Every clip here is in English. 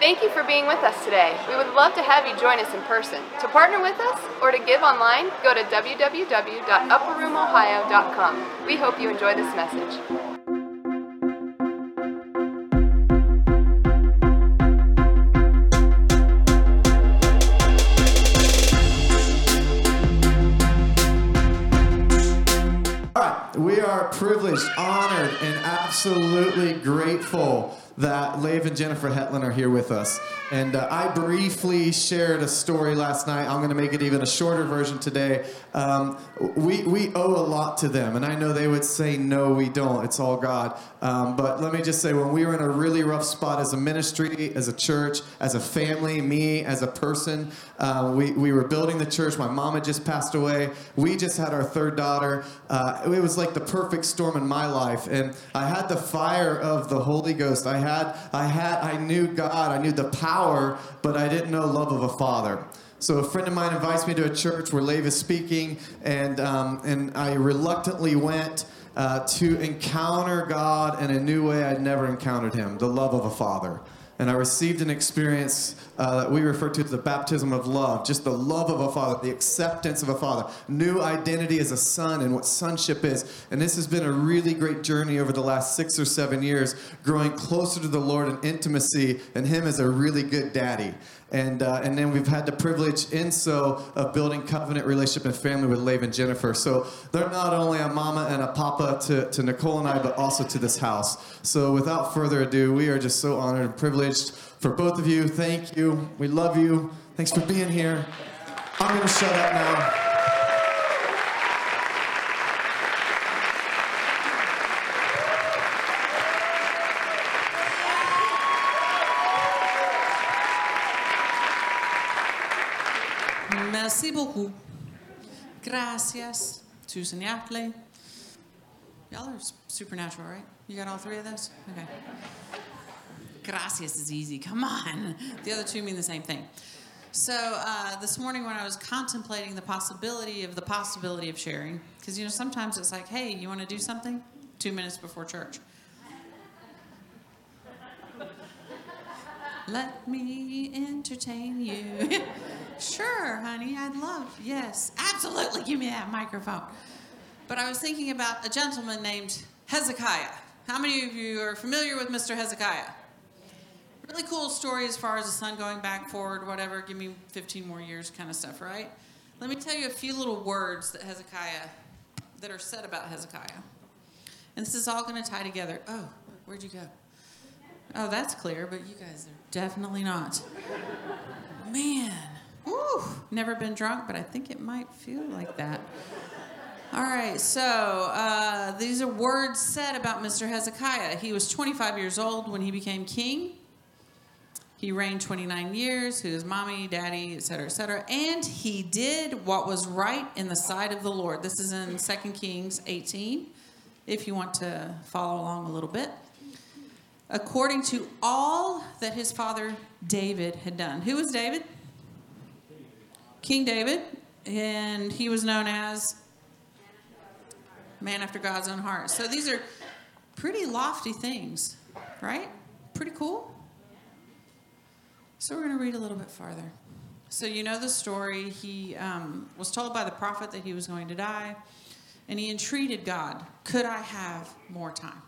Thank you for being with us today. We would love to have you join us in person. To partner with us or to give online, go to www.upperroomohio.com. We hope you enjoy this message. All right, we are privileged, honored, and absolutely grateful that Leif and Jennifer Hetland are here with us. And uh, I briefly shared a story last night. I'm going to make it even a shorter version today. Um, we, we owe a lot to them, and I know they would say, no, we don't. It's all God. Um, but let me just say, when we were in a really rough spot as a ministry, as a church, as a family, me as a person, uh, we, we were building the church. My mom had just passed away. We just had our third daughter. Uh, it was like the perfect storm in my life. And I had the fire of the Holy Ghost. I had, I had, I knew God. I knew the power, but I didn't know love of a father. So a friend of mine invites me to a church where Leif is speaking, and um, and I reluctantly went uh, to encounter God in a new way I'd never encountered Him, the love of a father. And I received an experience uh, that we refer to as the baptism of love, just the love of a father, the acceptance of a father, new identity as a son and what sonship is. And this has been a really great journey over the last six or seven years, growing closer to the Lord in intimacy and Him as a really good daddy. And, uh, and then we've had the privilege in so of building covenant relationship and family with Leif and Jennifer. So they're not only a mama and a papa to, to Nicole and I, but also to this house. So without further ado, we are just so honored and privileged for both of you. Thank you. We love you. Thanks for being here. I'm going to shut up now. Merci beaucoup. Gracias. Tusen hjärtlig. Y'all are supernatural, right? You got all three of those? Okay. Gracias is easy. Come on. The other two mean the same thing. So uh, this morning, when I was contemplating the possibility of the possibility of sharing, because you know sometimes it's like, hey, you want to do something? Two minutes before church. Let me entertain you. sure, honey, I'd love. Yes, absolutely. Give me that microphone. But I was thinking about a gentleman named Hezekiah. How many of you are familiar with Mr. Hezekiah? Really cool story as far as the sun going back, forward, whatever. Give me 15 more years kind of stuff, right? Let me tell you a few little words that Hezekiah, that are said about Hezekiah. And this is all going to tie together. Oh, where'd you go? Oh, that's clear, but you guys are definitely not. Man, woo, never been drunk, but I think it might feel like that. All right, so uh, these are words said about Mr. Hezekiah. He was 25 years old when he became king. He reigned 29 years, who is mommy, daddy, et cetera, et cetera. And he did what was right in the sight of the Lord. This is in 2 Kings 18, if you want to follow along a little bit according to all that his father David had done. Who was David? King David, and he was known as man after God's own heart. So these are pretty lofty things, right? Pretty cool. So we're going to read a little bit farther. So you know the story. He um, was told by the prophet that he was going to die, and he entreated God, "Could I have more time?"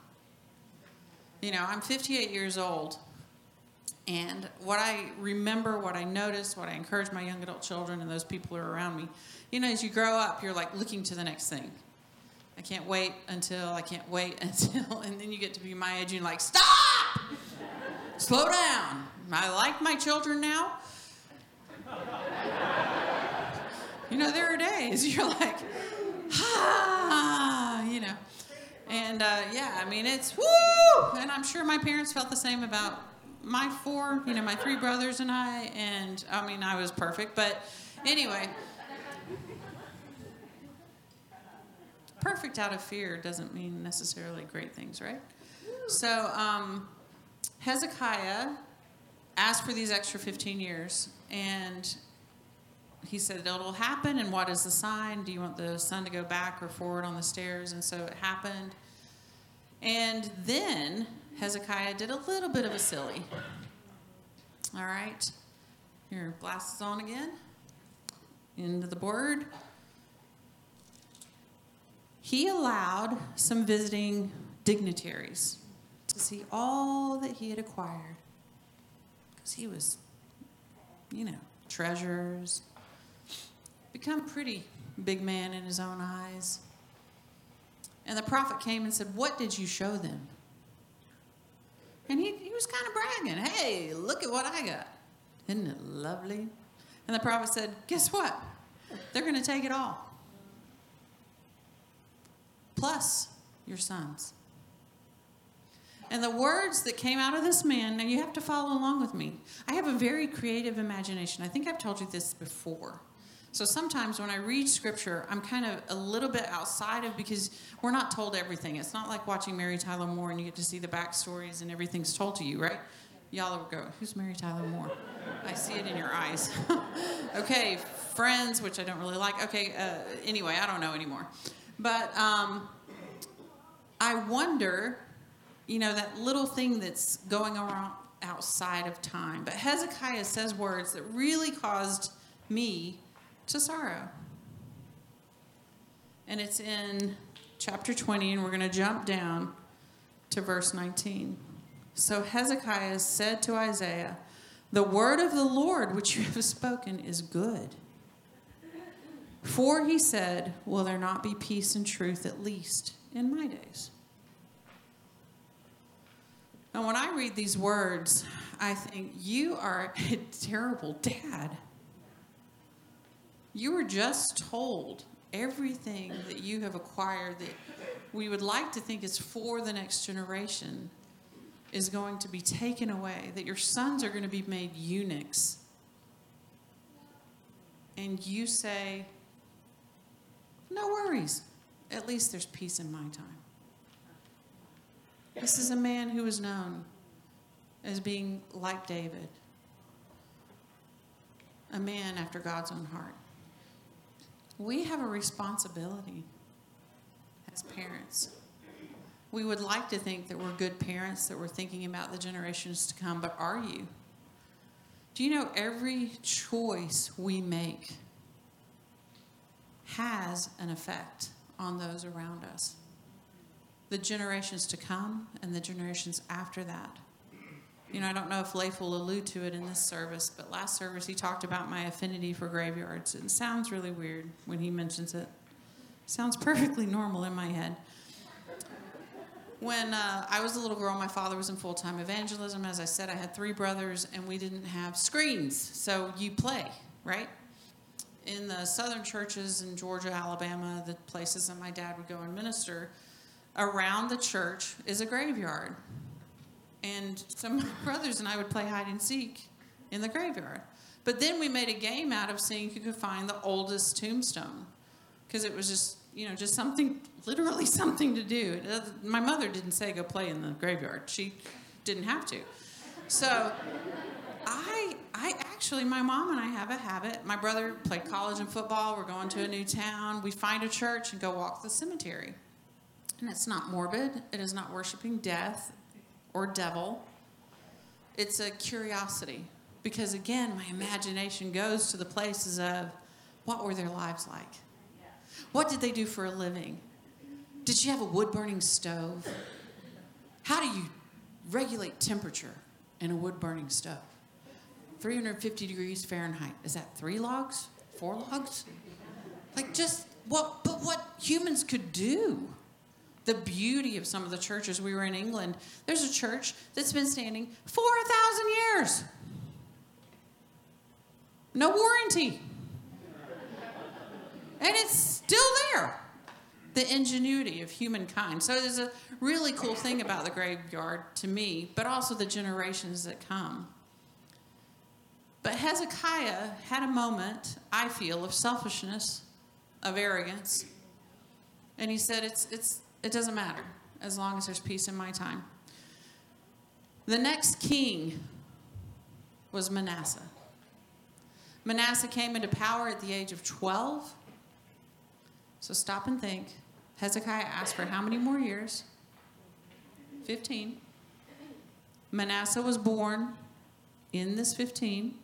You know, I'm 58 years old, and what I remember, what I notice, what I encourage my young adult children and those people who are around me, you know, as you grow up, you're like looking to the next thing. I can't wait until, I can't wait until, and then you get to be my age and you're like, stop! Slow down. I like my children now. You know, there are days you're like, ah, you know. And uh, yeah, I mean, it's woo! And I'm sure my parents felt the same about my four, you know, my three brothers and I. And I mean, I was perfect. But anyway, perfect out of fear doesn't mean necessarily great things, right? So um, Hezekiah asked for these extra 15 years. And he said, It'll happen. And what is the sign? Do you want the sun to go back or forward on the stairs? And so it happened. And then Hezekiah did a little bit of a silly. All right. Your glasses on again. Into the board. He allowed some visiting dignitaries to see all that he had acquired. Because he was, you know, treasures, become pretty big man in his own eyes. And the prophet came and said, What did you show them? And he, he was kind of bragging, Hey, look at what I got. Isn't it lovely? And the prophet said, Guess what? They're going to take it all. Plus your sons. And the words that came out of this man, now you have to follow along with me. I have a very creative imagination. I think I've told you this before. So sometimes when I read scripture, I'm kind of a little bit outside of because we're not told everything. It's not like watching Mary Tyler Moore and you get to see the backstories and everything's told to you, right? Y'all will go, who's Mary Tyler Moore? I see it in your eyes. okay, Friends, which I don't really like. Okay, uh, anyway, I don't know anymore. But um, I wonder, you know, that little thing that's going around outside of time. But Hezekiah says words that really caused me to sorrow. And it's in chapter 20, and we're going to jump down to verse 19. So Hezekiah said to Isaiah, The word of the Lord which you have spoken is good. For he said, Will there not be peace and truth at least in my days? And when I read these words, I think, You are a terrible dad. You were just told everything that you have acquired that we would like to think is for the next generation is going to be taken away, that your sons are going to be made eunuchs. And you say, no worries. At least there's peace in my time. This is a man who is known as being like David, a man after God's own heart. We have a responsibility as parents. We would like to think that we're good parents, that we're thinking about the generations to come, but are you? Do you know every choice we make has an effect on those around us? The generations to come and the generations after that. You know, I don't know if Leif will allude to it in this service, but last service he talked about my affinity for graveyards. It sounds really weird when he mentions it. Sounds perfectly normal in my head. When uh, I was a little girl, my father was in full time evangelism. As I said, I had three brothers, and we didn't have screens, so you play, right? In the southern churches in Georgia, Alabama, the places that my dad would go and minister, around the church is a graveyard. And so my brothers and I would play hide and seek in the graveyard. But then we made a game out of seeing who could find the oldest tombstone. Because it was just, you know, just something, literally something to do. My mother didn't say go play in the graveyard. She didn't have to. So I, I actually, my mom and I have a habit. My brother played college and football. We're going to a new town. We find a church and go walk the cemetery. And it's not morbid. It is not worshiping death or devil. It's a curiosity. Because again, my imagination goes to the places of what were their lives like? What did they do for a living? Did she have a wood burning stove? How do you regulate temperature in a wood burning stove? 350 degrees Fahrenheit. Is that three logs? Four logs? Like just what but what humans could do the beauty of some of the churches. We were in England. There's a church that's been standing for a thousand years. No warranty. And it's still there. The ingenuity of humankind. So there's a really cool thing about the graveyard to me, but also the generations that come. But Hezekiah had a moment, I feel, of selfishness, of arrogance. And he said, It's, it's, it doesn't matter as long as there's peace in my time. The next king was Manasseh. Manasseh came into power at the age of 12. So stop and think. Hezekiah asked for how many more years? 15. Manasseh was born in this 15,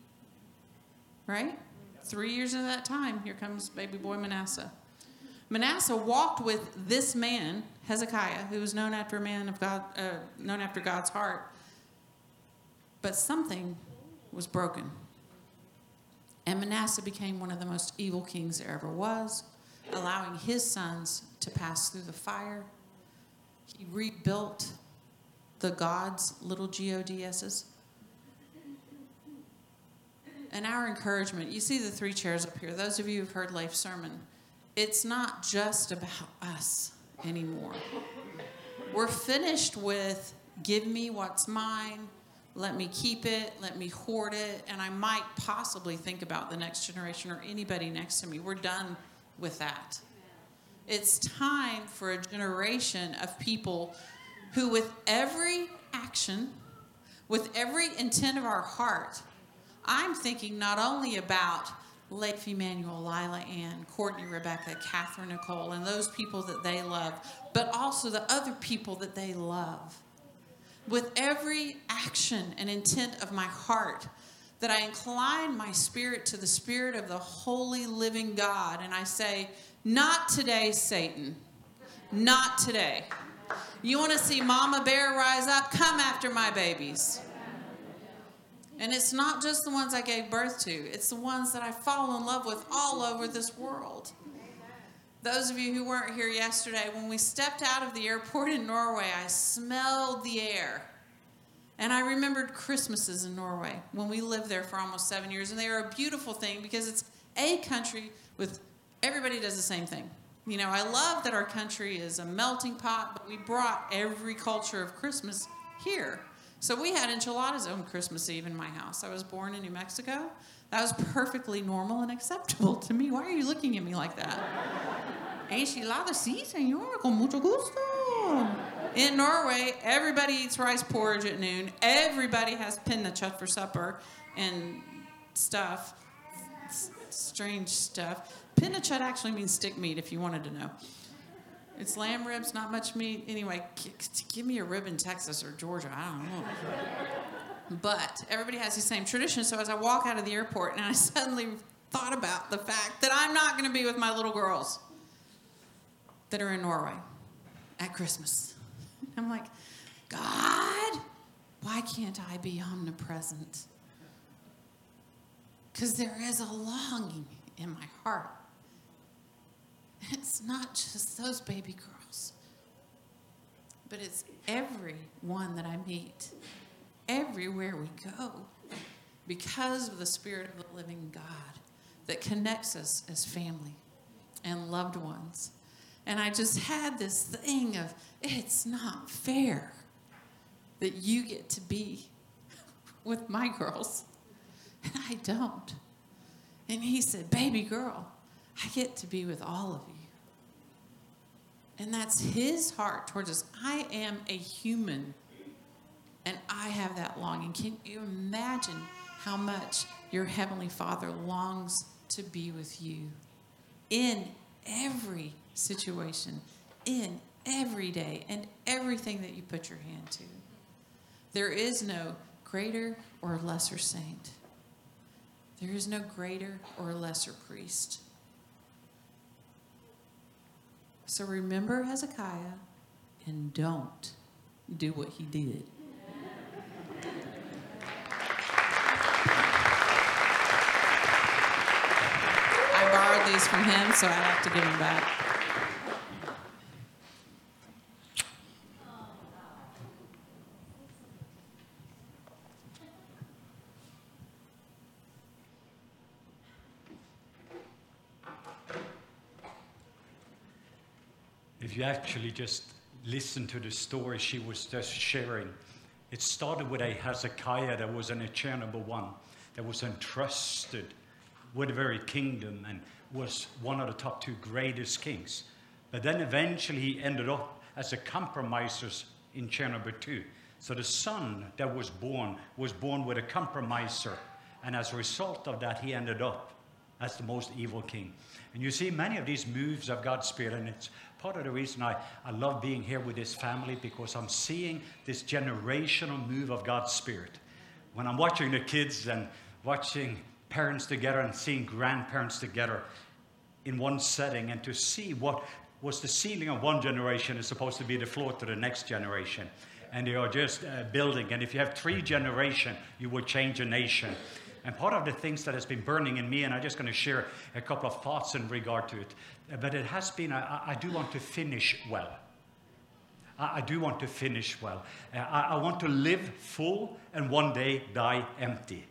right? Three years of that time, here comes baby boy Manasseh. Manasseh walked with this man, Hezekiah, who was known after a man of God, uh, known after God's heart. But something was broken. And Manasseh became one of the most evil kings there ever was, allowing his sons to pass through the fire. He rebuilt the gods, little G O D S's. And our encouragement, you see the three chairs up here. Those of you who've heard Leif's sermon, it's not just about us anymore. We're finished with give me what's mine, let me keep it, let me hoard it, and I might possibly think about the next generation or anybody next to me. We're done with that. It's time for a generation of people who, with every action, with every intent of our heart, I'm thinking not only about Leif Emanuel, Lila Ann, Courtney, Rebecca, Catherine Nicole, and those people that they love, but also the other people that they love. With every action and intent of my heart, that I incline my spirit to the spirit of the holy living God, and I say, Not today, Satan. Not today. You want to see Mama Bear rise up? Come after my babies. And it's not just the ones I gave birth to, it's the ones that I fall in love with all over this world. Those of you who weren't here yesterday, when we stepped out of the airport in Norway, I smelled the air. And I remembered Christmases in Norway when we lived there for almost seven years. And they are a beautiful thing because it's a country with everybody does the same thing. You know, I love that our country is a melting pot, but we brought every culture of Christmas here. So we had enchiladas on Christmas Eve in my house. I was born in New Mexico. That was perfectly normal and acceptable to me. Why are you looking at me like that? Enchilada, sí, señor, con mucho gusto. In Norway, everybody eats rice porridge at noon. Everybody has pinnekjøtt for supper and stuff, strange stuff. Pinnekjøtt actually means stick meat, if you wanted to know. It's lamb ribs, not much meat. Anyway, give me a rib in Texas or Georgia. I don't know. But everybody has the same tradition. So as I walk out of the airport, and I suddenly thought about the fact that I'm not going to be with my little girls that are in Norway at Christmas. I'm like, God, why can't I be omnipresent? Because there is a longing in my heart. It's not just those baby girls, but it's everyone that I meet, everywhere we go, because of the Spirit of the living God that connects us as family and loved ones. And I just had this thing of, it's not fair that you get to be with my girls and I don't. And he said, Baby girl, I get to be with all of you. And that's his heart towards us. I am a human and I have that longing. Can you imagine how much your Heavenly Father longs to be with you in every situation, in every day, and everything that you put your hand to? There is no greater or lesser saint. There is no greater or lesser priest. So remember Hezekiah and don't do what he did. I borrowed these from him, so I have to give them back. You actually just listen to the story she was just sharing, it started with a Hezekiah that was an number one, that was entrusted with the very kingdom and was one of the top two greatest kings. But then eventually he ended up as a compromiser in chair number two. So the son that was born was born with a compromiser. And as a result of that, he ended up as the most evil king. And you see many of these moves of God's Spirit, and it's part of the reason I, I love being here with this family because I'm seeing this generational move of God's Spirit. when I'm watching the kids and watching parents together and seeing grandparents together in one setting and to see what was the ceiling of one generation is supposed to be the floor to the next generation. And they are just uh, building. And if you have three generation, you will change a nation. And part of the things that has been burning in me, and I'm just going to share a couple of thoughts in regard to it, but it has been, I, I do want to finish well. I, I do want to finish well. I, I want to live full and one day die empty.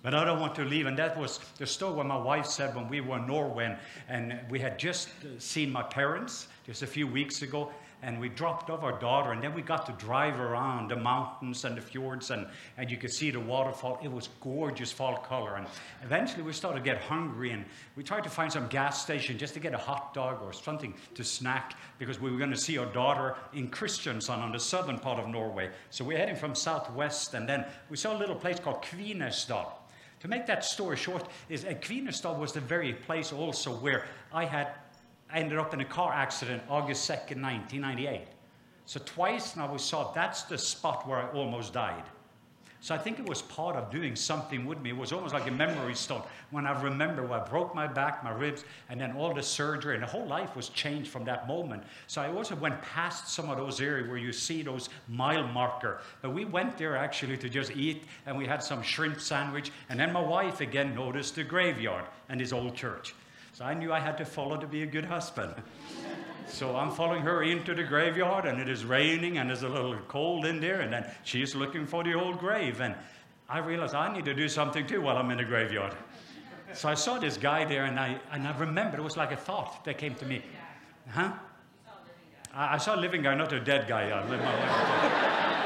But I don't want to leave. And that was the story my wife said when we were in Norway and we had just seen my parents just a few weeks ago and we dropped off our daughter, and then we got to drive around the mountains and the fjords, and, and you could see the waterfall. It was gorgeous fall color. And eventually we started to get hungry, and we tried to find some gas station just to get a hot dog or something to snack because we were going to see our daughter in Kristiansand on the southern part of Norway. So we're heading from southwest, and then we saw a little place called Kvinesdal. To make that story short, is uh, Kvinesdal was the very place also where I had I ended up in a car accident August 2nd, 1998. So twice now we saw that's the spot where I almost died. So I think it was part of doing something with me. It was almost like a memory stone when I remember where I broke my back, my ribs, and then all the surgery, and the whole life was changed from that moment. So I also went past some of those areas where you see those mile marker. But we went there actually to just eat, and we had some shrimp sandwich, and then my wife again noticed the graveyard and his old church. So I knew I had to follow to be a good husband. so I'm following her into the graveyard, and it is raining, and there's a little cold in there, and then she's looking for the old grave. And I realized I need to do something too while I'm in the graveyard. So I saw this guy there, and I, and I remember it was like a thought that came to me. Huh? I, I saw a living guy, not a dead guy. I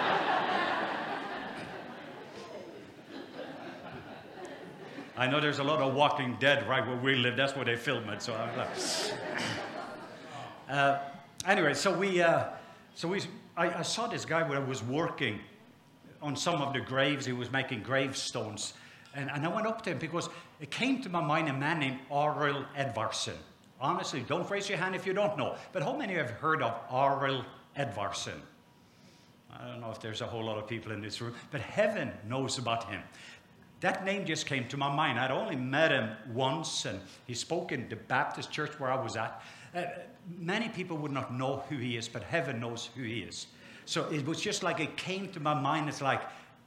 know there's a lot of Walking Dead right where we live. That's where they film it. So I'm glad. Uh, anyway, so we, uh, so we, I, I, saw this guy where I was working on some of the graves. He was making gravestones, and, and I went up to him because it came to my mind a man named Arild Edvardsen. Honestly, don't raise your hand if you don't know. But how many have heard of Arild Edvardsen? I don't know if there's a whole lot of people in this room, but heaven knows about him. That name just came to my mind. I'd only met him once, and he spoke in the Baptist church where I was at. Uh, many people would not know who he is, but heaven knows who he is. So it was just like it came to my mind. It's like,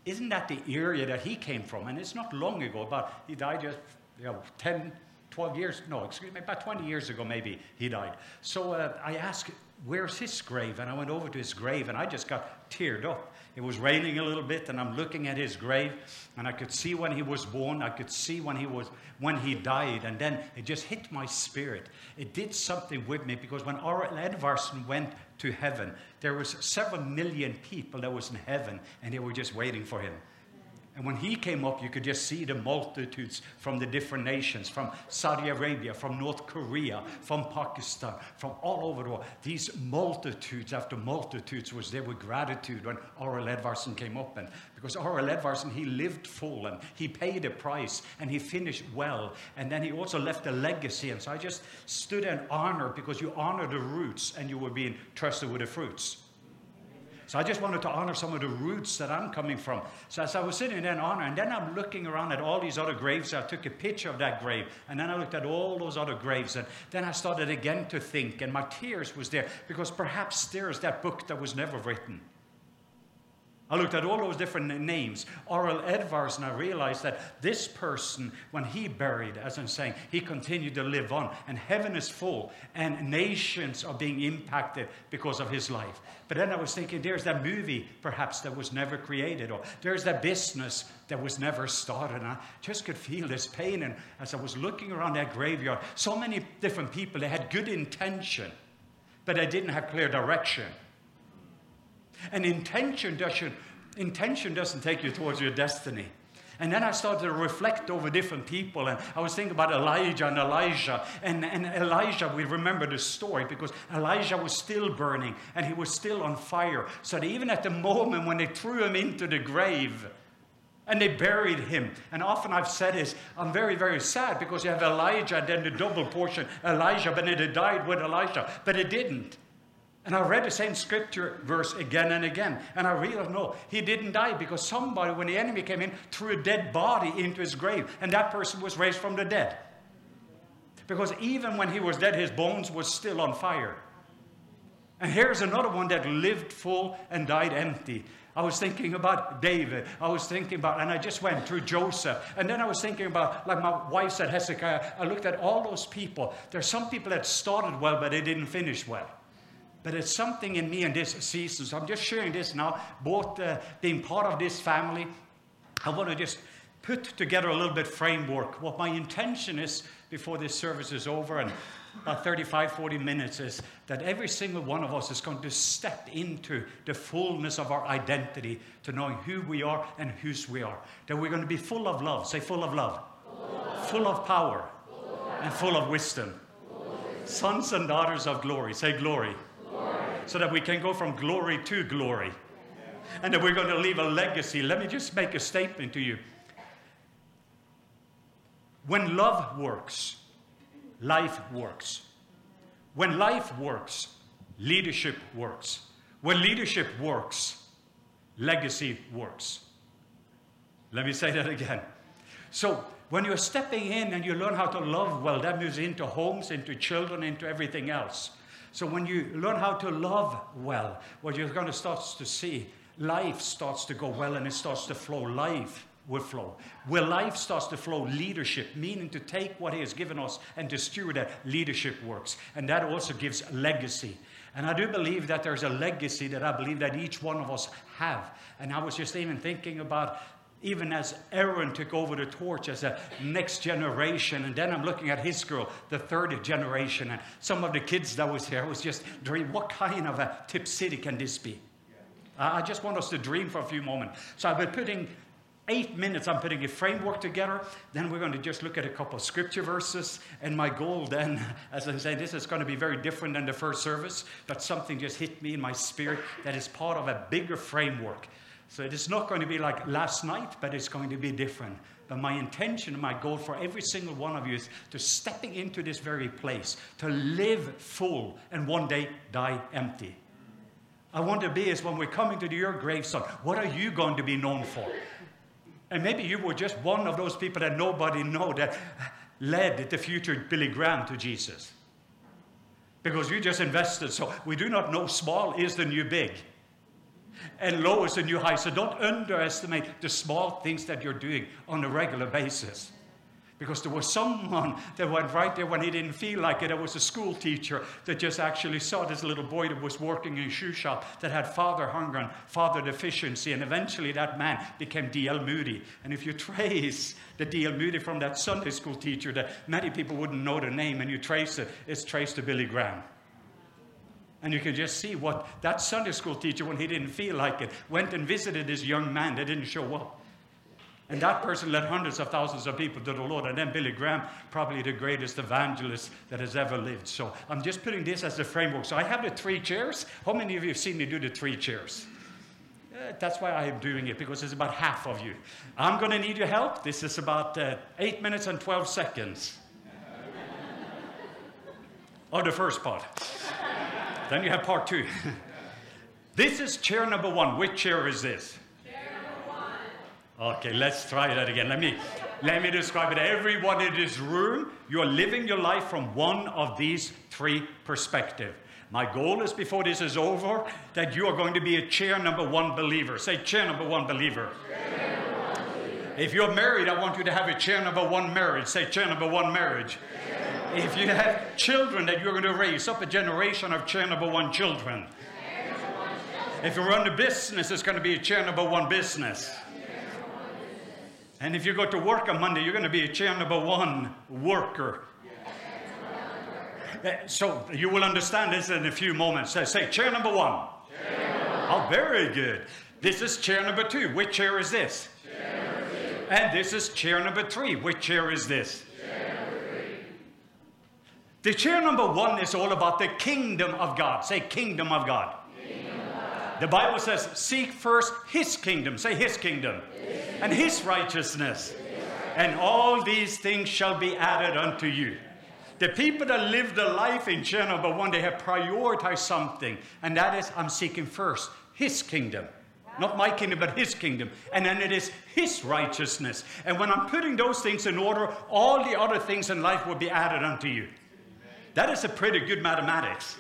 isn't that the area that he came from? And it's not long ago, but he died just you know, 10, 12 years, no, excuse me, about 20 years ago maybe he died. So uh, I asked, where's his grave? And I went over to his grave and I just got teared up it was raining a little bit, and I'm looking at his grave, and I could see when he was born. I could see when he was when he died, and then it just hit my spirit. It did something with me because when Arild Edvardsen went to heaven, there was seven million people that was in heaven, and they were just waiting for him. And when he came up, you could just see the multitudes from the different nations, from Saudi Arabia, from North Korea, from Pakistan, from all over the world. These multitudes after multitudes was there with gratitude when Arild Edvardsen came up. And because Arild Edvardsen, he lived full and he paid a price and he finished well. And then he also left a legacy. And so I just stood in honor because you honor the roots and you were being trusted with the fruits. So I just wanted to honor some of the roots that I'm coming from. So as I was sitting there in honor, and then I'm looking around at all these other graves, I took a picture of that grave, and then I looked at all those other graves, and then I started again to think, and my tears was there, because perhaps there's that book that was never written. I looked at all those different names. Arild Edvards, and I realized that this person, when he buried, as I'm saying, he continued to live on. And heaven is full, and nations are being impacted because of his life. But then I was thinking, there's that movie, perhaps, that was never created, or there's that business that was never started. And I just could feel this pain. And as I was looking around that graveyard, so many different people, they had good intention, but they didn't have clear direction. And intention doesn't, intention doesn't take you towards your destiny. And then I started to reflect over different people, and I was thinking about Elijah and Elisha. And, and Elijah, we remember the story because Elijah was still burning and he was still on fire. So that even at the moment when they threw him into the grave and they buried him, and often I've said this, I'm very, very sad because you have Elijah and then the double portion Elisha, but it died with Elijah, but it didn't. And I read the same scripture verse again and again. And I realized, no, he didn't die because somebody, when the enemy came in, threw a dead body into his grave. And that person was raised from the dead. Because even when he was dead, his bones were still on fire. And here's another one that lived full and died empty. I was thinking about David. I was thinking about, and I just went through Joseph. And then I was thinking about, like my wife said, Hezekiah, I looked at all those people. There's some people that started well, but they didn't finish well. But it's something in me in this season. So I'm just sharing this now, both uh, being part of this family. I want to just put together a little bit framework. What my intention is before this service is over and about 35, 40 minutes is that every single one of us is going to step into the fullness of our identity to knowing who we are and whose we are. That we're going to be full of love. Say, full of love. Full of, full of power. Full of and full of wisdom. Full of wisdom. Sons and daughters of glory. Say, glory. So that we can go from glory to glory. And that we're going to leave a legacy. Let me just make a statement to you. When love works, life works. When life works, leadership works. When leadership works, legacy works. Let me say that again. So, when you're stepping in and you learn how to love well, that moves into homes, into children, into everything else. So, when you learn how to love well, what you're going to start to see, life starts to go well and it starts to flow. Life will flow. Where life starts to flow, leadership, meaning to take what He has given us and to steward that leadership works. And that also gives legacy. And I do believe that there's a legacy that I believe that each one of us have. And I was just even thinking about even as Aaron took over the torch as a next generation, and then I'm looking at his girl, the third generation, and some of the kids that was here was just dreaming, what kind of a tip city can this be? I just want us to dream for a few moments. So I've been putting eight minutes i'm putting a framework together then we're going to just look at a couple of scripture verses and my goal then as i say this is going to be very different than the first service but something just hit me in my spirit that is part of a bigger framework so it is not going to be like last night but it's going to be different but my intention and my goal for every single one of you is to stepping into this very place to live full and one day die empty I want to be is when we're coming to your gravestone, what are you going to be known for? And maybe you were just one of those people that nobody know that led the future Billy Graham to Jesus. Because you just invested. So we do not know small is the new big. And low is the new high. So don't underestimate the small things that you're doing on a regular basis. Because there was someone that went right there when he didn't feel like it. There was a school teacher that just actually saw this little boy that was working in a shoe shop that had father hunger and father deficiency. And eventually that man became D.L. Moody. And if you trace the D.L. Moody from that Sunday school teacher that many people wouldn't know the name, and you trace it, it's traced to Billy Graham. And you can just see what that Sunday school teacher, when he didn't feel like it, went and visited this young man that didn't show up. And that person led hundreds of thousands of people to the Lord. And then Billy Graham, probably the greatest evangelist that has ever lived. So I'm just putting this as the framework. So I have the three chairs. How many of you have seen me do the three chairs? Uh, that's why I am doing it, because it's about half of you. I'm going to need your help. This is about uh, 8 minutes and 12 seconds. or the first part. Then you have part two. this is chair number one. Which chair is this? Chair. Okay, let's try that again. Let me, let me describe it. Everyone in this room, you're living your life from one of these three perspectives. My goal is before this is over that you are going to be a chair number one believer. Say chair number one believer. Number one believer. If you're married, I want you to have a chair number one marriage. Say chair number one marriage. If you have children that you're going to raise up a generation of chair number one children. If you run a business, it's going to be a chair number one business. And if you go to work on Monday, you're going to be a chair number one worker. So you will understand this in a few moments. Say, chair number one. Oh, very good. This is chair number two. Which chair is this? And this is chair number three. Which chair is this? The chair number one is all about the kingdom of God. Say, kingdom of God. Kingdom of God. The Bible says, seek first his kingdom. Say, his kingdom. His and his righteousness. And all these things shall be added unto you. The people that live the life in chair number one, they have prioritized something, and that is I'm seeking first His kingdom. Not my kingdom, but his kingdom. And then it is his righteousness. And when I'm putting those things in order, all the other things in life will be added unto you. That is a pretty good mathematics.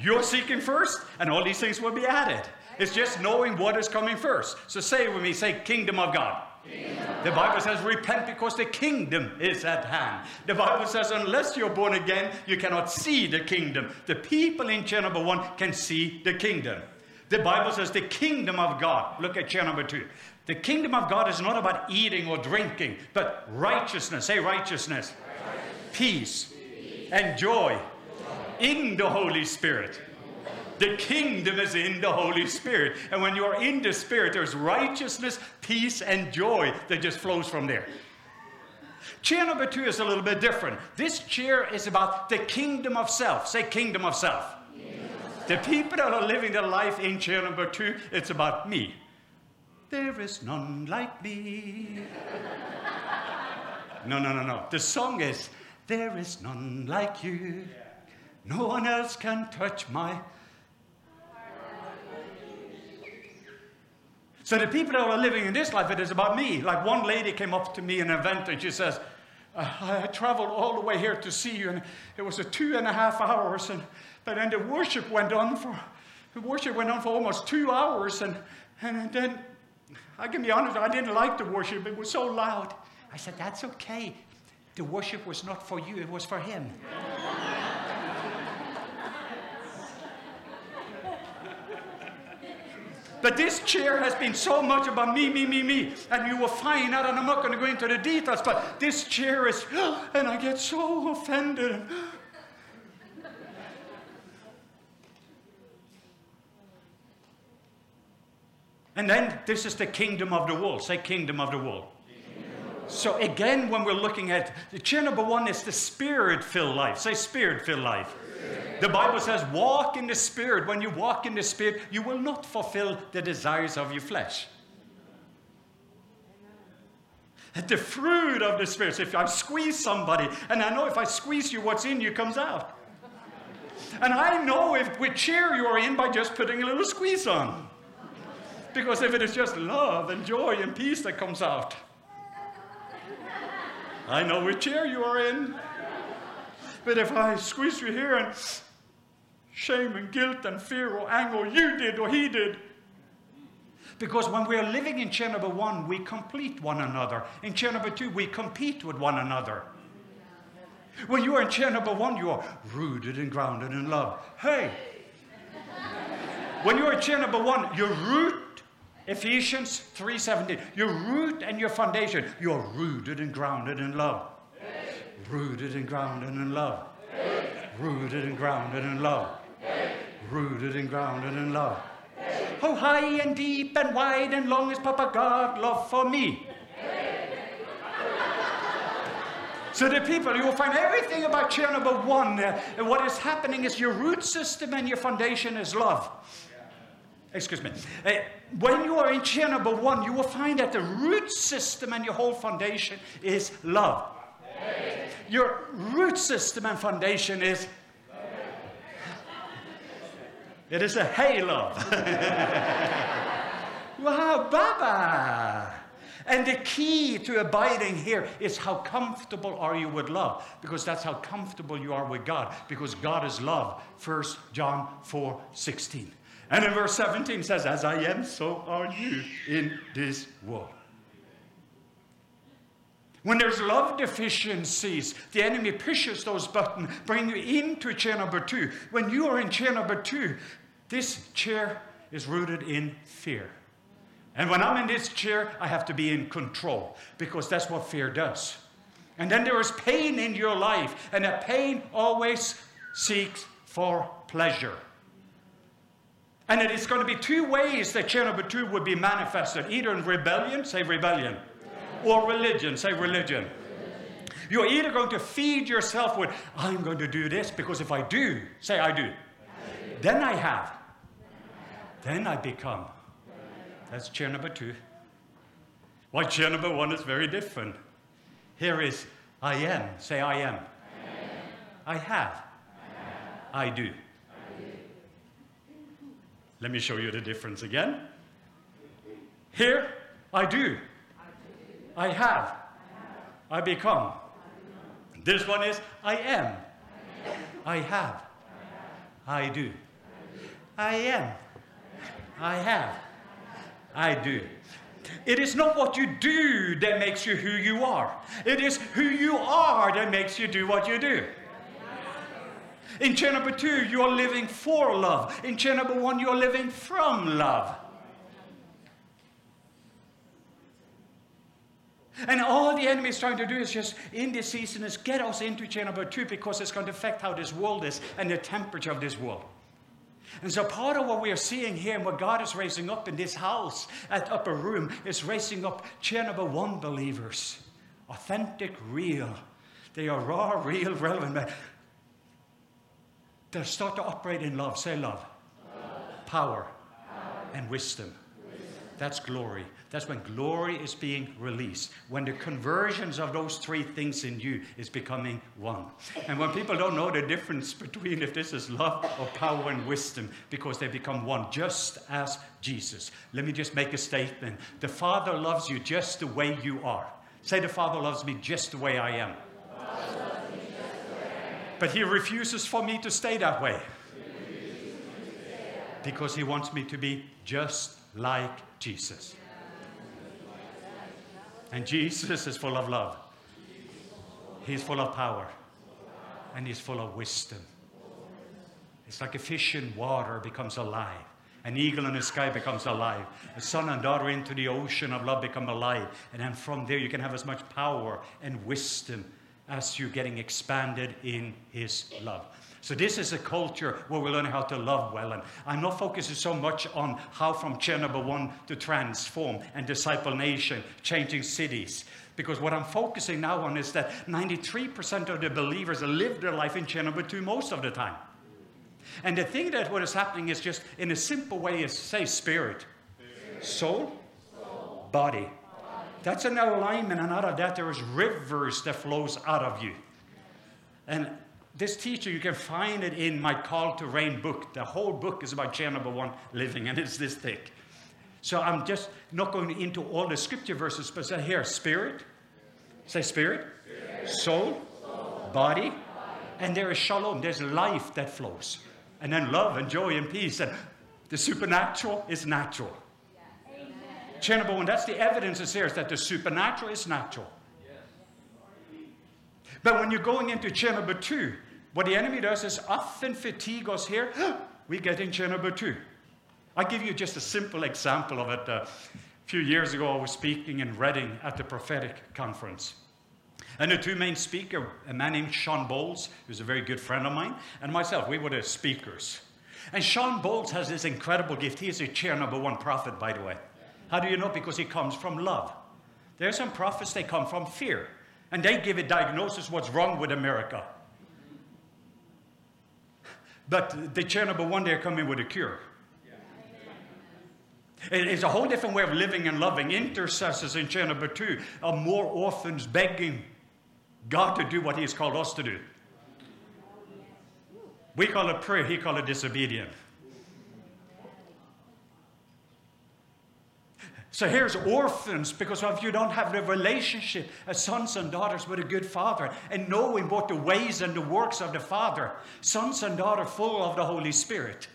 You're seeking first, and all these things will be added. It's just knowing what is coming first. So say it with me, say, Kingdom of God. The Bible says, repent because the kingdom is at hand. The Bible says, unless you're born again, you cannot see the kingdom. The people in chair number one can see the kingdom. The Bible says, the kingdom of God. Look at chair number two. The kingdom of God is not about eating or drinking, but righteousness. Say righteousness, righteousness. Peace, and joy, in the Holy Spirit. The kingdom is in the Holy Spirit. And when you are in the Spirit, there's righteousness, peace, and joy that just flows from there. Chair number two is a little bit different. This chair is about the kingdom of self. Say, kingdom of self. The people that are living their life in chair number two, it's about me. There is none like me. No, no, no, no. The song is, There is none like you. No one else can touch my So the people that are living in this life, it is about me. Like one lady came up to me in an event and she says, I, I traveled all the way here to see you, and it was a two and a half hours, and but then the worship went on for the worship went on for almost two hours, and and then I can be honest, I didn't like the worship. It was so loud. I said, That's okay. The worship was not for you, it was for him. But this chair has been so much about me, me, me, me. And you will find out, and I'm not going to go into the details, but this chair is, and I get so offended. And then this is the kingdom of the world. Say, kingdom of the world. So again, when we're looking at the chair number one is the spirit filled life. Say, spirit filled life. The Bible says, walk in the Spirit. When you walk in the Spirit, you will not fulfill the desires of your flesh. The fruit of the Spirit. So if I squeeze somebody, and I know if I squeeze you, what's in you comes out. And I know if with cheer you are in by just putting a little squeeze on. Because if it is just love and joy and peace that comes out, I know which chair you are in. But if I squeeze you here and shame and guilt and fear or anger, you did or he did. Because when we are living in chair number one, we complete one another. In chair number two, we compete with one another. When you are in chair number one, you are rooted and grounded in love. Hey! When you're in chair number one, your root, Ephesians 3.17, your root and your foundation, you're rooted and grounded in love. Rooted and grounded in love. Rooted and grounded in love rooted and grounded in love. How high and deep and wide and long is Papa God love for me? So the people, you will find everything about chair number one. Uh, what is happening is your root system and your foundation is love. Excuse me. Uh, when you are in chair number one, you will find that the root system and your whole foundation is love. Your root system and foundation is it is a halo. wow, Baba. And the key to abiding here is how comfortable are you with love? Because that's how comfortable you are with God. Because God is love. 1 John 4 16. And in verse 17 says, As I am, so are you in this world. When there's love deficiencies, the enemy pushes those buttons, bring you into chair number two. When you are in chair number two, this chair is rooted in fear. And when I'm in this chair, I have to be in control because that's what fear does. And then there is pain in your life, and that pain always seeks for pleasure. And it is going to be two ways that chair number two would be manifested either in rebellion, say rebellion, or religion, say religion. You're either going to feed yourself with, I'm going to do this because if I do, say I do, I then I have. Then I become. That's chair number two. Why, chair number one is very different. Here is I am. Say, I am. I am. I have. I do. Let me show you the difference again. Here, I do. I have. I become. This one is I am. I have. I do. I am. I have. I do. It is not what you do that makes you who you are. It is who you are that makes you do what you do. In chair number two, you are living for love. In chair number one, you are living from love. And all the enemy is trying to do is just, in this season, is get us into chair number two because it's going to affect how this world is and the temperature of this world. And so part of what we are seeing here and what God is raising up in this house at Upper Room is raising up chair number one believers. Authentic, real. They are raw, real, relevant. They'll start to operate in love. Say love. love. Power. Power. And wisdom. wisdom. That's glory. That's when glory is being released. When the conversions of those three things in you is becoming one. And when people don't know the difference between if this is love or power and wisdom, because they become one, just as Jesus. Let me just make a statement. The Father loves you just the way you are. Say, The Father loves me just the way I am. But he refuses for me to stay that way. Because he wants me to be just like Jesus. And Jesus is full of love. He's full of power. And he's full of wisdom. It's like a fish in water becomes alive. An eagle in the sky becomes alive. A son and daughter into the ocean of love become alive. And then from there, you can have as much power and wisdom as you're getting expanded in His love. So this is a culture where we're learning how to love well. And I'm not focusing so much on how from number one to transform and disciple nation, changing cities. Because what I'm focusing now on is that 93% of the believers live their life in number two most of the time. And the thing that what is happening is just in a simple way is say spirit, soul, body, that's an alignment, and out of that there is rivers that flows out of you. And this teacher, you can find it in my Called to Reign book. The whole book is about chair number one, living, and it's this thick. So I'm just not going into all the scripture verses, but say here, spirit. Say spirit, spirit. Soul, soul, body, body, and there is shalom. There's life that flows. And then love and joy and peace. And the supernatural is natural. Number one, that's the evidence that's there, is that the supernatural is natural. But when you're going into number two, what the enemy does is often fatigue us here. we get in number two. I'll give you just a simple example of it. Uh, a few years ago, I was speaking in Redding at the prophetic conference. And the two main speakers, a man named Shawn Bolz, who's a very good friend of mine, and myself, we were the speakers. And Shawn Bolz has this incredible gift. He is a chair number one prophet, by the way. How do you know? Because he comes from love. There are some prophets, they come from fear. And they give a diagnosis what's wrong with America. But the chair number one, they're coming with a cure. It's a whole different way of living and loving. Intercessors in chair number two are more orphans begging God to do what He has called us to do. We call it prayer, He call it disobedience. So here's orphans because if you don't have the relationship as sons and daughters with a good father and knowing what the ways and the works of the father, sons and daughters full of the Holy Spirit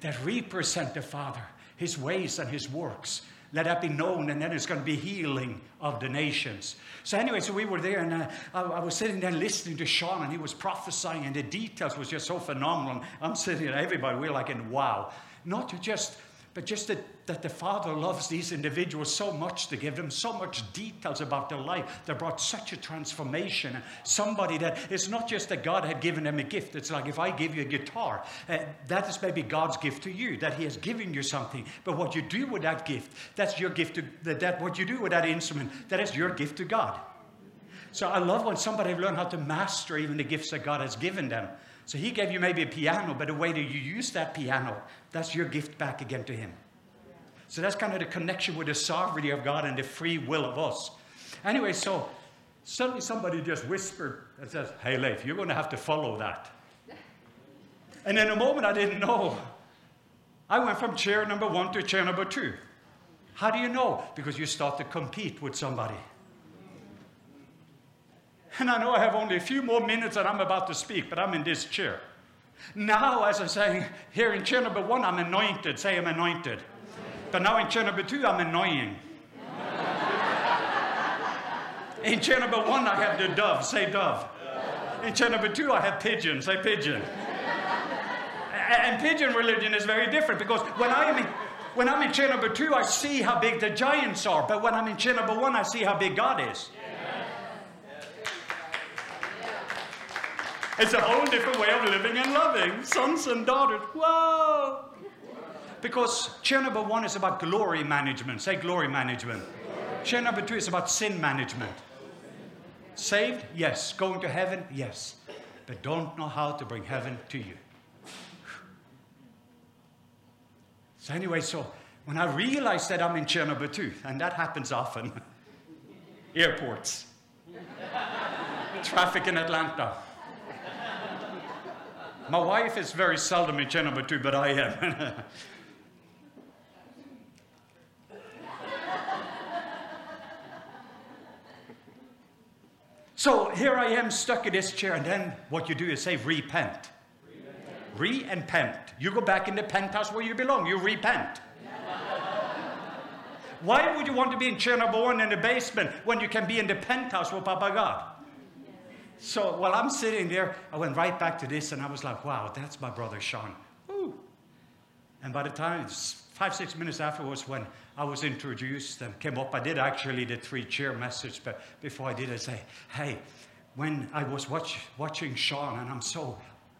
that represent the father, his ways and his works. Let that be known, and then it's going to be healing of the nations. So, anyway, so we were there, and uh, I, I, was sitting there listening to Shawn, and he was prophesying, and the details was just so phenomenal. I'm sitting there, everybody, we're like in wow. Not to just but just that, that the Father loves these individuals so much to give them so much details about their life that brought such a transformation. Somebody that it's not just that God had given them a gift. It's like if I give you a guitar, uh, that is maybe God's gift to you, that He has given you something. But what you do with that gift, that's your gift to that, that what you do with that instrument, that is your gift to God. So I love when somebody learned how to master even the gifts that God has given them. So he gave you maybe a piano, but the way that you use that piano, that's your gift back again to him. So that's kind of the connection with the sovereignty of God and the free will of us. Anyway, so Suddenly somebody just whispered and says, Hey, Leif, you're going to have to follow that. And in a moment, I didn't know. I went from chair number one to chair number two. How do you know? Because you start to compete with somebody. And I know I have only a few more minutes that I'm about to speak, but I'm in this chair. Now, as I'm saying, here in chair number one, I'm anointed. Say I'm anointed. But now in chair number two, I'm annoying. In chair number one, I have the dove. Say dove. In chair number two, I have pigeon. Say pigeon. And pigeon religion is very different because when I am in, when I'm in chair number two, I see how big the giants are. But when I'm in chair number one, I see how big God is. It's a whole different way of living and loving. Sons and daughters. Whoa! Because chair number one is about glory management. Say glory management. Chair number two is about sin management. Saved? Yes. Going to heaven? Yes. But don't know how to bring heaven to you. So, anyway, so when I realized that I'm in chair number two, and that happens often airports, traffic in Atlanta. My wife is very seldom in chair number two, but I am. so here I am stuck in this chair, and then what you do is say, repent. Re and pent. You go back in the penthouse where you belong. You repent. Why would you want to be in chair number one in the basement when you can be in the penthouse with Papa God? So while I'm sitting there, I went right back to this and I was like, wow, that's my brother Shawn. Ooh. And by the time five, six minutes afterwards, when I was introduced and came up, I did actually the three chair message, but before I did, I say, hey, when I was watch, watching Shawn, and I'm so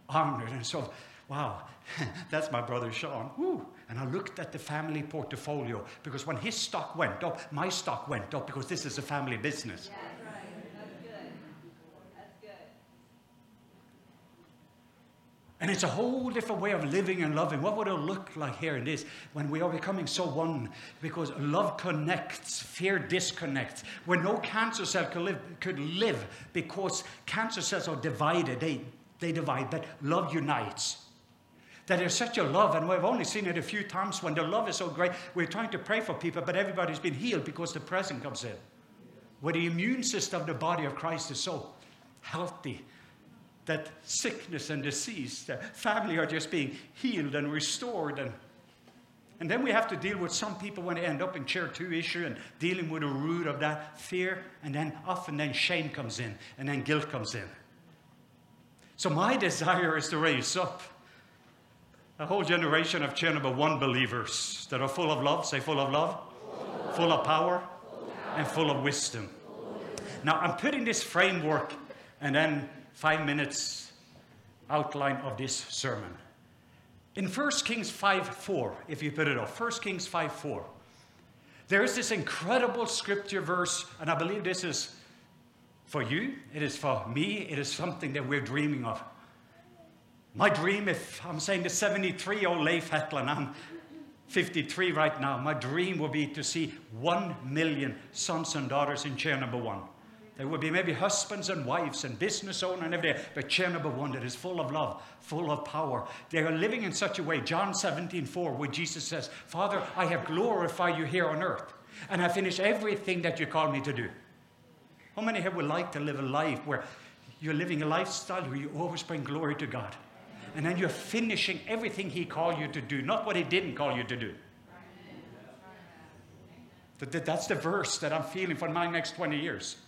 honored and so, wow, that's my brother Sean. Woo. And I looked at the family portfolio because when his stock went up, my stock went up because this is a family business. Yeah. And it's a whole different way of living and loving. What would it look like here in this when we are becoming so one? Because love connects, fear disconnects. Where no cancer cell could live, could live because cancer cells are divided, they, they divide, but love unites. That there's such a love, and we've only seen it a few times when the love is so great. We're trying to pray for people, but everybody's been healed because the present comes in. Where the immune system of the body of Christ is so healthy that sickness and disease, the family are just being healed and restored. And, and then we have to deal with some people when they end up in chair two issue and dealing with the root of that fear. And then often then shame comes in and then guilt comes in. So my desire is to raise up a whole generation of chair number one believers that are full of love. Say full of love, full of power, and full of wisdom. Now I'm putting this framework and then five minutes outline of this sermon. In 1 Kings 5 4, if you put it off, 1 Kings 5 4, there is this incredible scripture verse, and I believe this is for you, it is for me, it is something that we're dreaming of. My dream, if I'm saying the 73 year old Leif Hetland, I'm 53 right now, my dream would be to see 1 million sons and daughters in chair number one. There will be maybe husbands and wives and business owners and everything, but number one that is full of love, full of power. They are living in such a way, John 17, 4, where Jesus says, Father, I have glorified you here on earth, and I finish everything that you call me to do. How many here would like to live a life where you're living a lifestyle where you always bring glory to God? And then you're finishing everything He called you to do, not what He didn't call you to do. That's the verse that I'm feeling for my next 20 years.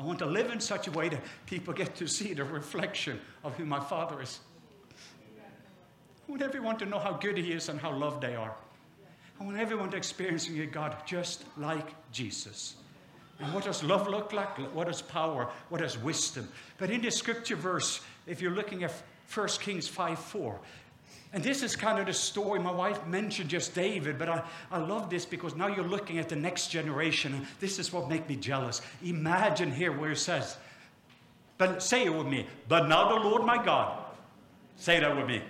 I want to live in such a way that people get to see the reflection of who my Father is. I want everyone to know how good He is and how loved they are. I want everyone to experience a God just like Jesus. And what does love look like? What is power? What is wisdom? But in the scripture verse, if you're looking at 1 Kings 5 4, and this is kind of the story. My wife mentioned just David, but I, I love this because now you're looking at the next generation. This is what makes me jealous. Imagine here where it says, but say it with me, but now the Lord my God, say that with me,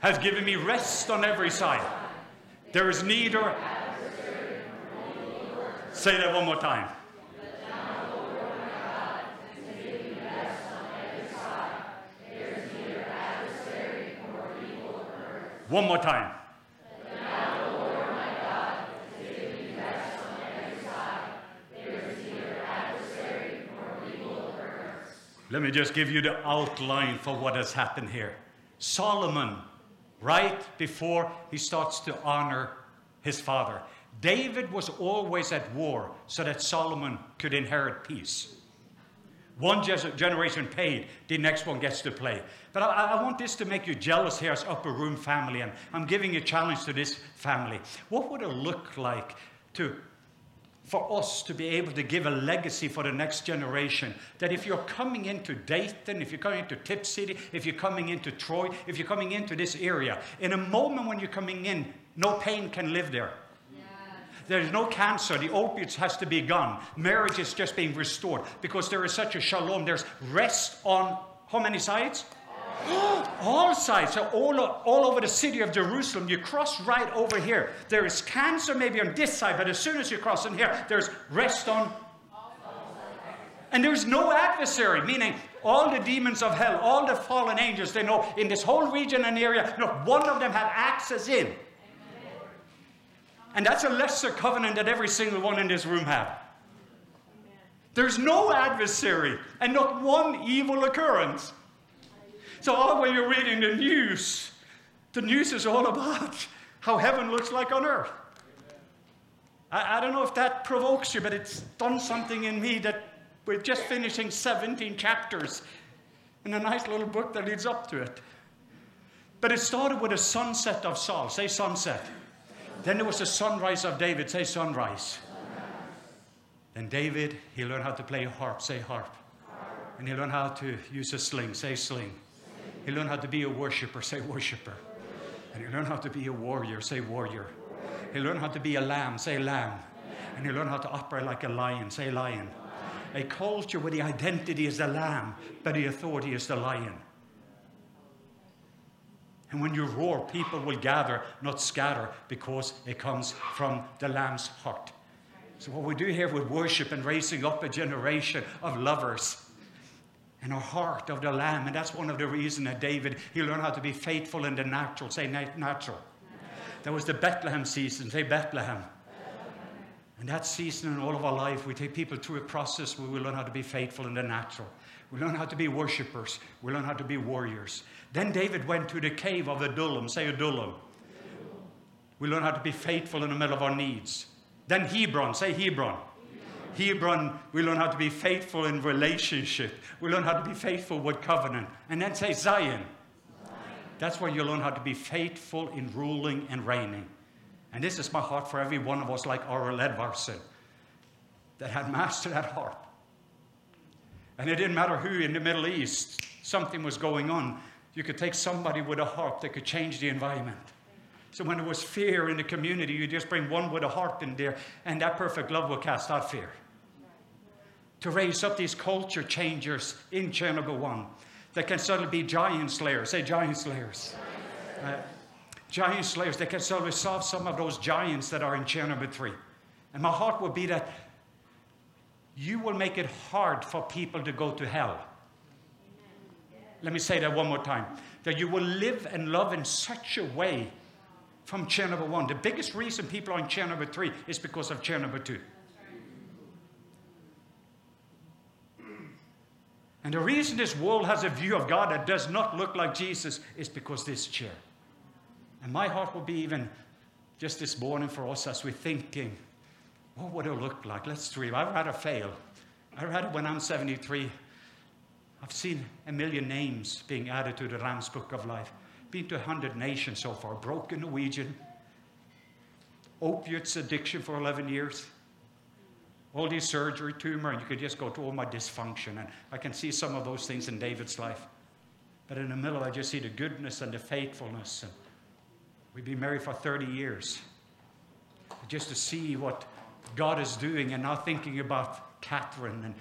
has given me rest on every side. There is neither Say that one more time. One more time. Let me just give you the outline for what has happened here. Solomon, right before he starts to honor his father, David was always at war so that Solomon could inherit peace. One generation paid, the next one gets to play. But I, I, want this to make you jealous here as Upper Room family, and I'm giving a challenge to this family. What would it look like to for us to be able to give a legacy for the next generation. That if you're coming into Dayton, if you're coming into Tipp City, if you're coming into Troy, if you're coming into this area, in a moment when you're coming in, no pain can live there. There's no cancer. The opiates has to be gone. Marriage is just being restored because there is such a shalom. There's rest on how many sides? all sides, so all, all over the city of Jerusalem. You cross right over here. There is cancer maybe on this side, but as soon as you cross in here, there's rest on. And there's no adversary, meaning all the demons of hell, all the fallen angels, they know in this whole region and area, not one of them have access in. And that's a lesser covenant that every single one in this room have. There's no adversary and not one evil occurrence. So, all when you're reading the news, the news is all about how heaven looks like on earth. I, I don't know if that provokes you, but it's done something in me that we're just finishing 17 chapters in a nice little book that leads up to it. But it started with a sunset of Saul. Say sunset. Then there was the sunrise of David. Say sunrise. Then David, he learned how to play a harp. Say harp. And he learned how to use a sling. Say sling. He learned how to be a worshiper, say worshiper. And he learned how to be a warrior, say warrior. He learned how to be a lamb, say lamb. And he learned how to operate like a lion, say lion. A culture where the identity is the lamb, but the authority is the lion. And when you roar, people will gather, not scatter, because it comes from the lamb's heart. So, what we do here with worship and raising up a generation of lovers in our heart of the Lamb. And that's one of the reasons that David, he learned how to be faithful in the natural. Say natural. That was the Bethlehem season. Say Bethlehem. And that season in all of our life, we take people through a process where we learn how to be faithful in the natural. We learn how to be worshippers. We learn how to be warriors. Then David went to the cave of Adullam. Say Adullam. We learn how to be faithful in the middle of our needs. Then Hebron. Say Hebron. Hebron, we learn how to be faithful in relationship. We learn how to be faithful with covenant. And then say Zion. That's where you learn how to be faithful in ruling and reigning. And this is my heart for every one of us, like Oral Edvardson, that had mastered that harp. And it didn't matter who in the Middle East, something was going on. You could take somebody with a harp that could change the environment. So when there was fear in the community, you just bring one with a harp in there, and that perfect love will cast out fear to raise up these culture changers in chair number 1 that can suddenly be giant slayers. Say giant slayers. Uh, giant slayers that can suddenly solve some of those giants that are in chair number 3. And my heart will be that you will make it hard for people to go to hell. Let me say that one more time. That you will live and love in such a way from chair number 1. The biggest reason people are in chair number 3 is because of chair number 2. And the reason this world has a view of God that does not look like Jesus is because this chair. And my heart will be even just this morning for us as we're thinking, what would it look like? Let's dream. I'd rather fail. I'd rather, when I'm 73, I've seen a million names being added to the Lamb's Book of Life. Been to 100 nations so far. Broken Norwegian. Opiates addiction for 11 years all these surgery, tumor, and you could just go to all my dysfunction. And I can see some of those things in David's life. But in the middle, I just see the goodness and the faithfulness. And we've been married for 30 years. Just to see what God is doing and now thinking about Catherine and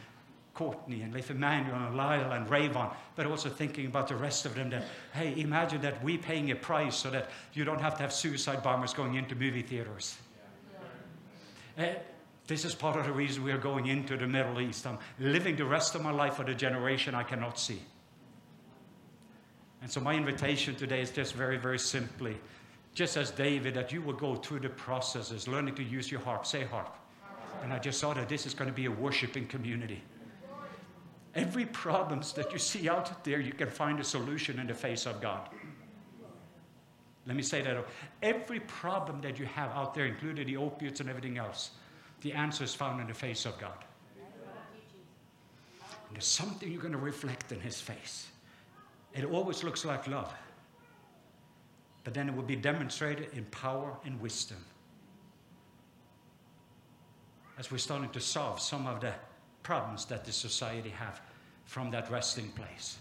Courtney and Leif Emanuel and Lyle and Rayvon, but also thinking about the rest of them that, hey, imagine that we paying a price so that you don't have to have suicide bombers going into movie theaters. Uh, This is part of the reason we are going into the Middle East. I'm living the rest of my life for the generation I cannot see. And so, my invitation today is just very, very simply, just as David, that you will go through the processes, learning to use your harp. Say harp. And I just saw that this is going to be a worshiping community. Every problems that you see out there, you can find a solution in the face of God. Let me say that. Every problem that you have out there, including the opiates and everything else, the answer is found in the face of God. And there's something you're going to reflect in His face. It always looks like love, but then it will be demonstrated in power and wisdom. As we're starting to solve some of the problems that the society have from that resting place.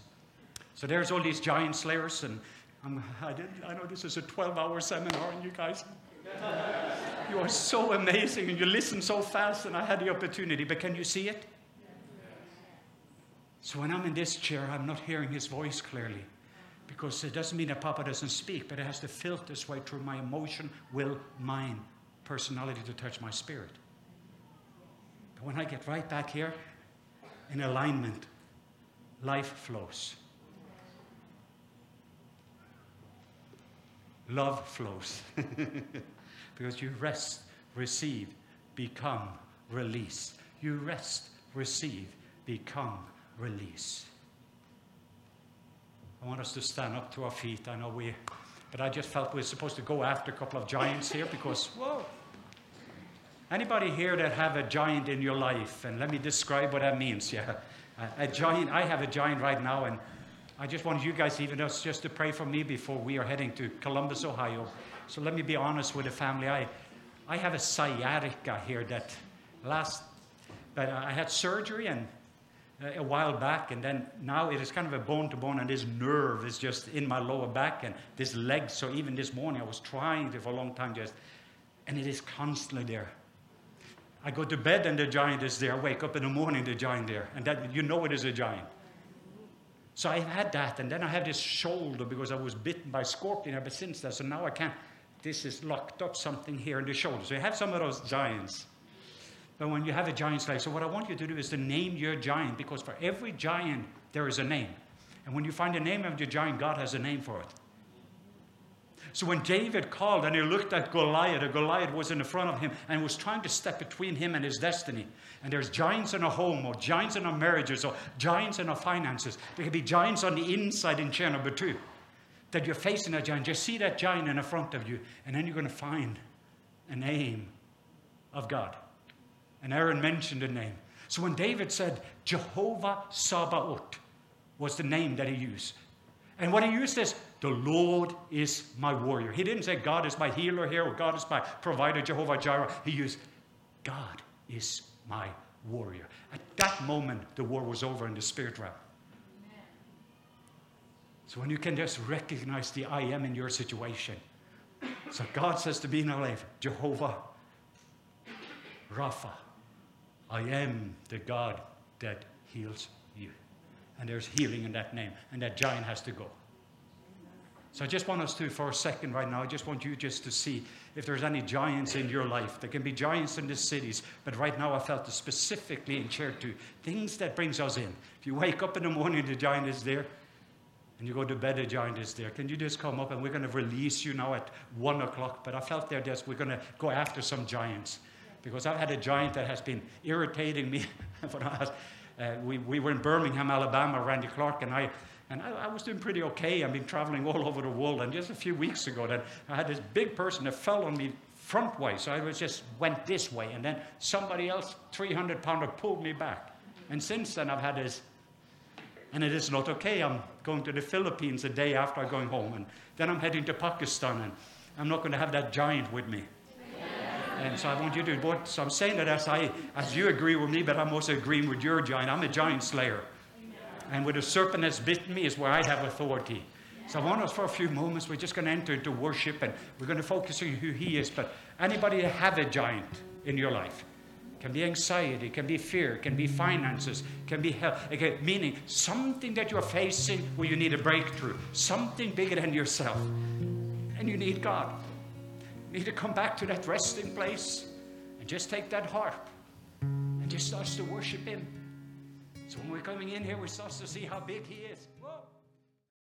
So there's all these giant slayers, and I'm, I, did, I know this is a 12-hour seminar, and you guys you are so amazing and you listen so fast, and I had the opportunity, but can you see it? So when I'm in this chair, I'm not hearing his voice clearly. Because it doesn't mean that Papa doesn't speak, but it has to filter its way through my emotion, will, mind, personality to touch my spirit. But when I get right back here in alignment, life flows. Love flows. because you rest, receive, become, release. You rest, receive, become, release. I want us to stand up to our feet. I know we, but I just felt we are supposed to go after a couple of giants here because, whoa. Anybody here that have a giant in your life? And let me describe what that means. Yeah, a, a giant. I have a giant right now, and I just want you guys, even us, just to pray for me before we are heading to Columbus, Ohio. So let me be honest with the family. I, I have a sciatica here that last, but I had surgery and a while back, and then now it is kind of a bone to bone, and this nerve is just in my lower back and this leg. So even this morning, I was trying to for a long time just, and it is constantly there. I go to bed and the giant is there. I wake up in the morning, the giant there, and that you know it is a giant. So I've had that, and then I have this shoulder because I was bitten by scorpion ever since that. So now I can't this is locked up something here in the shoulder. So you have some of those giants. But when you have a giant slave, so what I want you to do is to name your giant because for every giant there is a name. And when you find the name of your giant, God has a name for it. So when David called and he looked at Goliath, a Goliath was in the front of him and was trying to step between him and his destiny. And there's giants in a home, or giants in our marriages, or giants in our finances. There could be giants on the inside in chair number two that you're facing a giant, just see that giant in the front of you, and then you're going to find a name of God. And Aaron mentioned the name. So when David said Jehovah Sabaoth was the name that he used. And what he used is, the Lord is my warrior. He didn't say God is my healer here or God is my provider, Jehovah Jireh. He used, God is my warrior. At that moment, the war was over in the spirit realm. So when you can just recognize the I am in your situation. So God says to be in our life, Jehovah Rapha, I am the God that heals you. And there's healing in that name. And that giant has to go. So I just want us to, for a second right now, I just want you just to see if there's any giants in your life. There can be giants in the cities, but right now I felt specifically in chair two, things that brings us in. If you wake up in the morning, the giant is there and you go to bed, the giant is there. Can you just come up and we're going to release you now at one o'clock? But I felt there that we're going to go after some giants because I've had a giant that has been irritating me. for the uh, we, we were in Birmingham, Alabama, Randy Clark, and I. And I, I was doing pretty okay. I've been traveling all over the world. And just a few weeks ago, that I had this big person that fell on me front way. So I was just went this way. And then somebody else, 300 pounder, pulled me back. And since then, I've had this and it is not okay. I'm going to the Philippines a day after I'm going home, and then I'm heading to Pakistan, and I'm not going to have that giant with me. And so I want you to, what, so I'm saying that as, I, as you agree with me, but I'm also agreeing with your giant. I'm a giant slayer. And with a serpent that's bitten me is where I have authority. So I want us for a few moments, we're just going to enter into worship and we're going to focus on who he is. But anybody have a giant in your life? can be anxiety, can be fear, can be finances, can be health. Okay, meaning something that you're facing where you need a breakthrough, something bigger than yourself. And you need God. Need to come back to that resting place and just take that harp and just starts to worship Him. So when we're coming in here, we start to see how big He is.